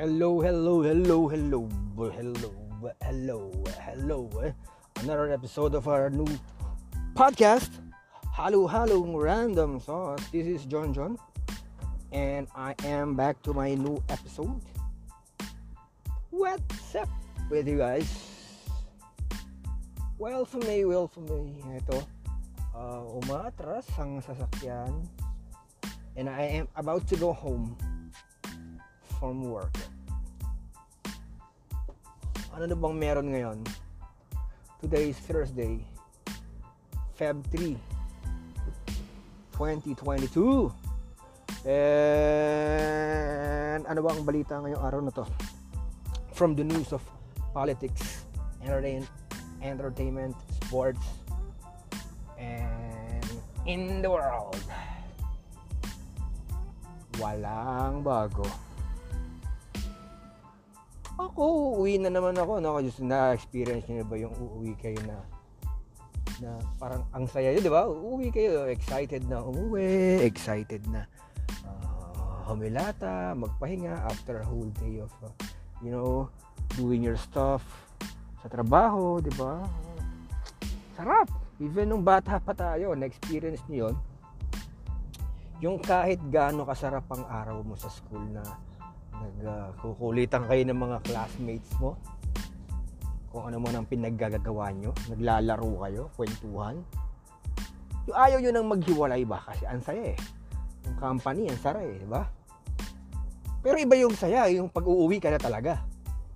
Hello, hello, hello, hello, hello, hello, hello. Another episode of our new podcast, Hello, hello, Random Sauce. This is John John, and I am back to my new episode. What's up with you guys? Well, for me, well, for me, ito, uh, umatras ang sasakyan, and I am about to go home from work. Ano na bang meron ngayon? Today is Thursday, Feb 3, 2022. And ano bang balita ngayong araw na to? From the news of politics, entertain, entertainment, sports, and in the world. Walang bago. Ako, uuwi na naman ako. No? Just na-experience nyo na ba yung uuwi kayo na na parang ang saya nyo, di ba? Uuwi kayo, excited na umuwi, excited na uh, humilata, magpahinga after a whole day of, uh, you know, doing your stuff sa trabaho, di ba? Sarap! Even nung bata pa tayo, na-experience nyo yun, yung kahit gaano kasarap ang araw mo sa school na nagkukulitan uh, kayo ng mga classmates mo? Kung ano man ang pinaggagawa nyo? Naglalaro kayo, kwentuhan? Yung ayaw nyo nang maghiwalay ba? Kasi ang saya eh. Yung company ang sara eh, di ba? Pero iba yung saya yung pag-uuwi ka na talaga.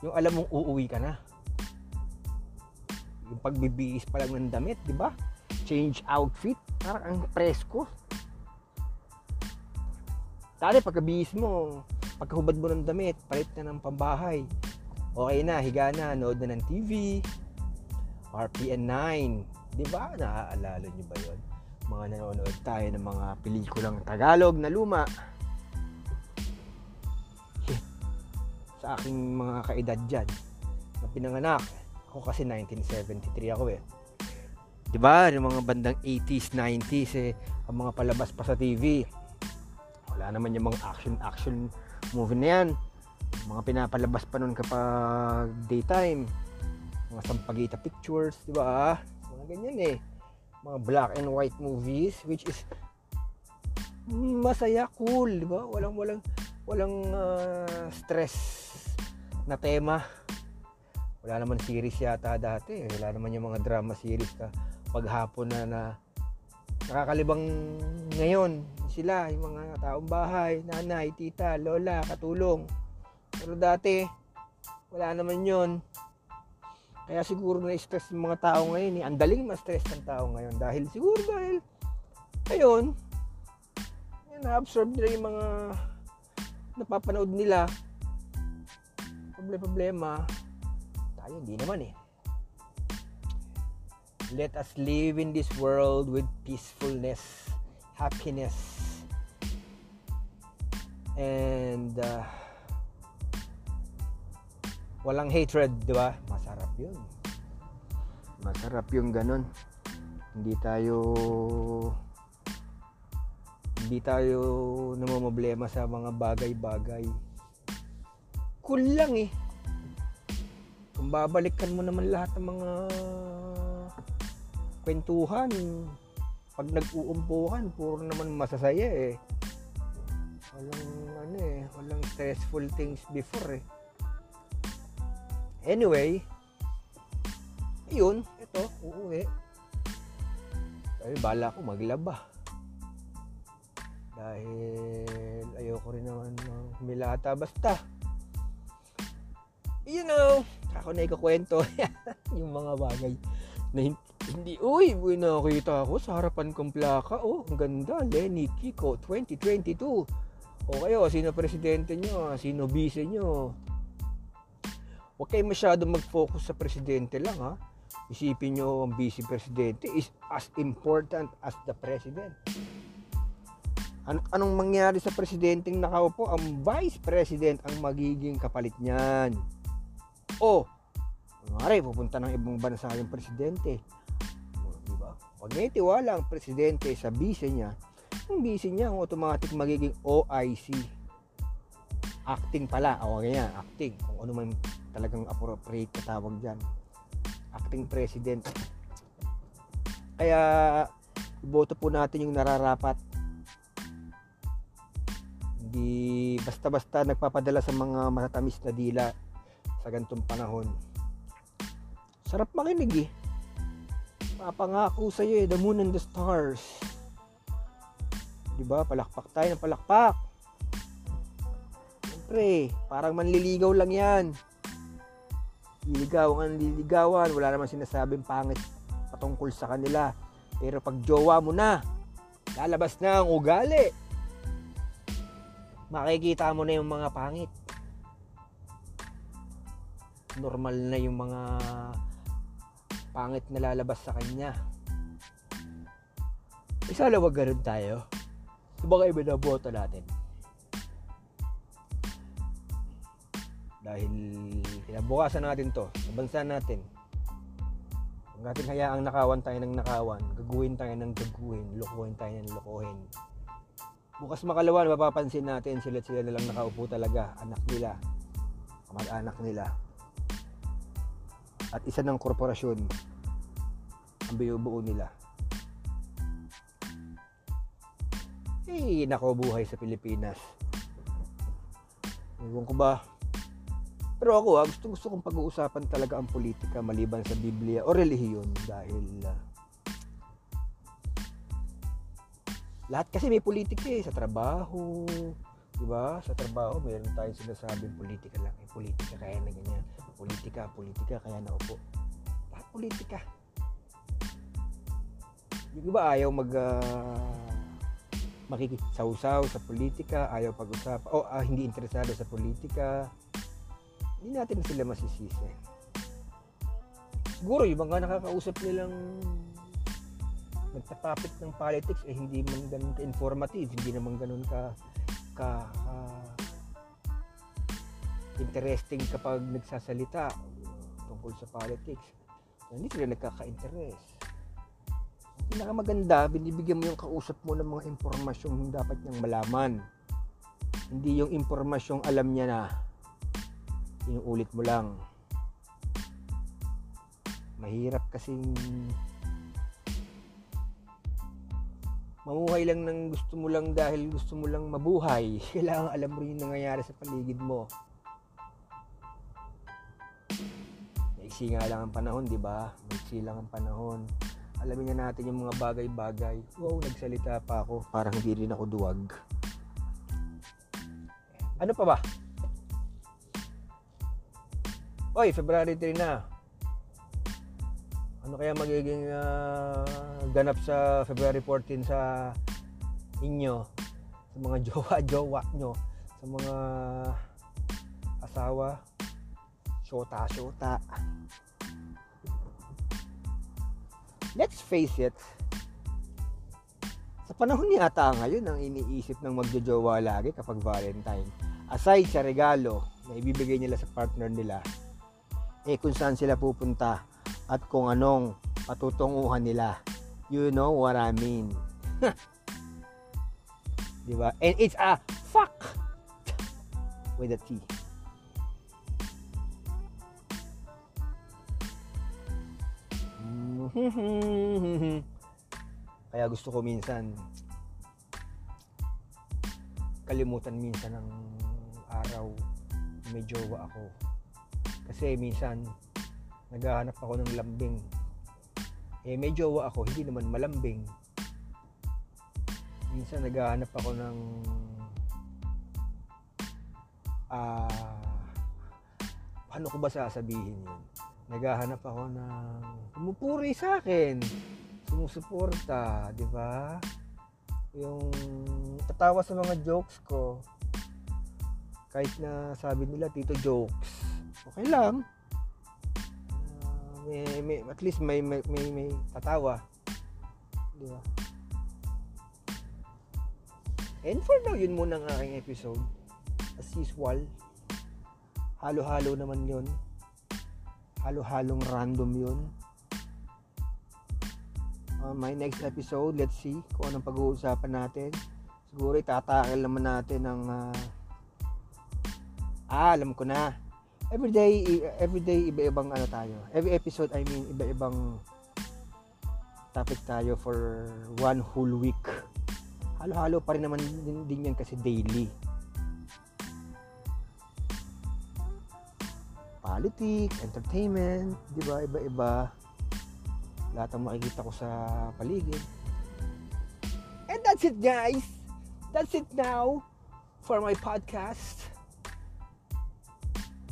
Yung alam mong uuwi ka na. Yung pagbibihis pa lang ng damit di ba? Change outfit parang ang presko. Dati pagkabihis mo pagkahubad mo ng damit, palit na ng pambahay. Okay na, higa na, nood na ng TV, RPN 9. Di ba? Naaalala nyo ba yon? Mga nanonood tayo ng mga pelikulang Tagalog na luma. Sa aking mga kaedad dyan, na pinanganak. Ako kasi 1973 ako eh. Di ba? Yung mga bandang 80s, 90s eh, ang mga palabas pa sa TV. Wala naman yung mga action-action movie na yan. Mga pinapalabas pa nun kapag daytime. Mga sampagita pictures, di ba? Mga ganyan eh. Mga black and white movies which is masaya, cool, di ba? Walang walang walang uh, stress na tema. Wala naman series yata dati. Wala naman yung mga drama series na paghapon na na nakakalibang ngayon sila, yung mga taong bahay, nanay, tita, lola, katulong. Pero dati, wala naman yon Kaya siguro na-stress yung mga tao ngayon. Eh. Ang daling ma-stress ng tao ngayon. Dahil siguro dahil, ayun, na-absorb nila yung mga napapanood nila. Problema-problema. Tayo, hindi naman eh. Let us live in this world with peacefulness, happiness, and uh, walang hatred, di ba? Masarap yun. Masarap yung ganun. Hindi tayo hindi tayo namamblema sa mga bagay-bagay. Cool lang eh. Kung babalikan mo naman lahat ng mga kwentuhan pag nag-uumpuhan puro naman masasaya eh walang walang stressful things before eh anyway yun ito uuwi ay bala ko maglaba dahil ayoko rin naman ng milata basta you know ako na ikakwento yung mga bagay na hindi, uy, nakita ako sa harapan kong plaka. Oh, ang ganda. Lenny Kiko, 2022. O kayo, sino presidente nyo? Sino vice nyo? Huwag kayo masyado mag-focus sa presidente lang, ha? Isipin nyo ang vice presidente is as important as the president. An- anong mangyari sa presidenteng nakaupo? Ang vice president ang magiging kapalit niyan. O, Mare, pupunta ng ibang bansa yung presidente pag may tiwala ang presidente sa bise niya, ang bise niya ang automatic magiging OIC. acting pala. O ganyan acting. Kung ano man talagang appropriate na tawag dyan. Acting president. Kaya iboto po natin yung nararapat. Hindi basta-basta nagpapadala sa mga matatamis na dila sa gantong panahon. Sarap makinig eh. Papangako sa'yo eh. The moon and the stars di ba palakpak tayo ng palakpak Siyempre, parang manliligaw lang yan. Liligaw ang liligawan, wala naman sinasabing pangit patungkol sa kanila. Pero pag jowa mo na, lalabas na ang ugali. Makikita mo na yung mga pangit. Normal na yung mga pangit na lalabas sa kanya. Isa wag ganun tayo. Sa mga iba na boto natin. Dahil kinabukasan natin to, sa bansa natin. Kung natin hayaang nakawan tayo ng nakawan, gaguhin tayo ng gaguhin, lokohin tayo ng lokohin. Bukas makalawan, mapapansin natin sila sila na lang nakaupo talaga, anak nila, kamag-anak nila. At isa ng korporasyon ang binubuo nila. Eh, nako buhay sa Pilipinas. Ewan ko ba, pero ako, ah, gusto, gusto kong pag-uusapan talaga ang politika maliban sa Biblia o relihiyon dahil uh, lahat kasi may politika eh, sa trabaho, di ba? Sa trabaho, mayroon tayong sinasabing politika lang. Eh, politika kaya na ganyan. Politika, politika, kaya na upo. Lahat politika. Yung iba ayaw mag uh, makikisawsaw sa politika, ayaw pag-usapan, o uh, hindi interesado sa politika, hindi natin sila masisisi. Siguro yung mga nakakausap nilang nagtatapit ng politics eh hindi man ganun ka-informative, hindi naman ganun ka ka uh, interesting kapag nagsasalita tungkol sa politics. Hindi sila nagkaka-interest. Pinakamaganda, binibigyan mo yung kausap mo ng mga impormasyong dapat niyang malaman. Hindi yung impormasyong alam niya na inuulit mo lang. Mahirap kasing mamuhay lang ng gusto mo lang dahil gusto mo lang mabuhay. Kailangan alam mo rin yung nangyayari sa paligid mo. Maiksi nga lang ang panahon di ba? Maiksi lang ang panahon alamin na natin yung mga bagay-bagay wow nagsalita pa ako parang hindi rin ako duwag ano pa ba Oy, February 3 na. Ano kaya magiging uh, ganap sa February 14 sa inyo? Sa mga jowa-jowa nyo? Sa mga asawa? Shota-shota. Let's face it. Sa panahon yata ngayon ang iniisip ng magjojowa lagi kapag Valentine. Aside sa regalo na ibibigay nila sa partner nila, eh kung saan sila pupunta at kung anong patutunguhan nila. You know what I mean. Di ba? And it's a fuck with a T. Kaya gusto ko minsan kalimutan minsan ng araw may jowa ako kasi minsan, naghahanap ako ng lambing. Eh, may jowa ako, hindi naman malambing. Minsan, naghahanap ako ng ah uh, paano ko ba sasabihin yun? Naghahanap ako ng pumupuri sa akin. Sumusuporta, di ba? Yung tatawa sa mga jokes ko. Kahit na sabi nila, tito jokes okay lang. Uh, may, may, at least may, may, may, may tatawa. Di ba? And for now, yun muna ang aking episode. As usual, halo-halo naman yun. Halo-halong random yun. Uh, my next episode, let's see kung anong pag-uusapan natin. Siguro itatakil naman natin ang uh, Ah, alam ko na. Everyday, everyday iba-ibang ano tayo. Every episode, I mean, iba-ibang topic tayo for one whole week. Halo-halo pa rin naman din, din yan kasi daily. Politics, entertainment, di ba? Iba-iba. Lahat ang makikita ko sa paligid. And that's it, guys. That's it now for my podcast.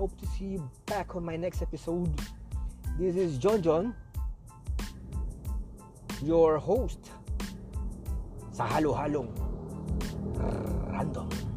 Hope to see you back on my next episode. This is John John, your host sa Halo Halong Random.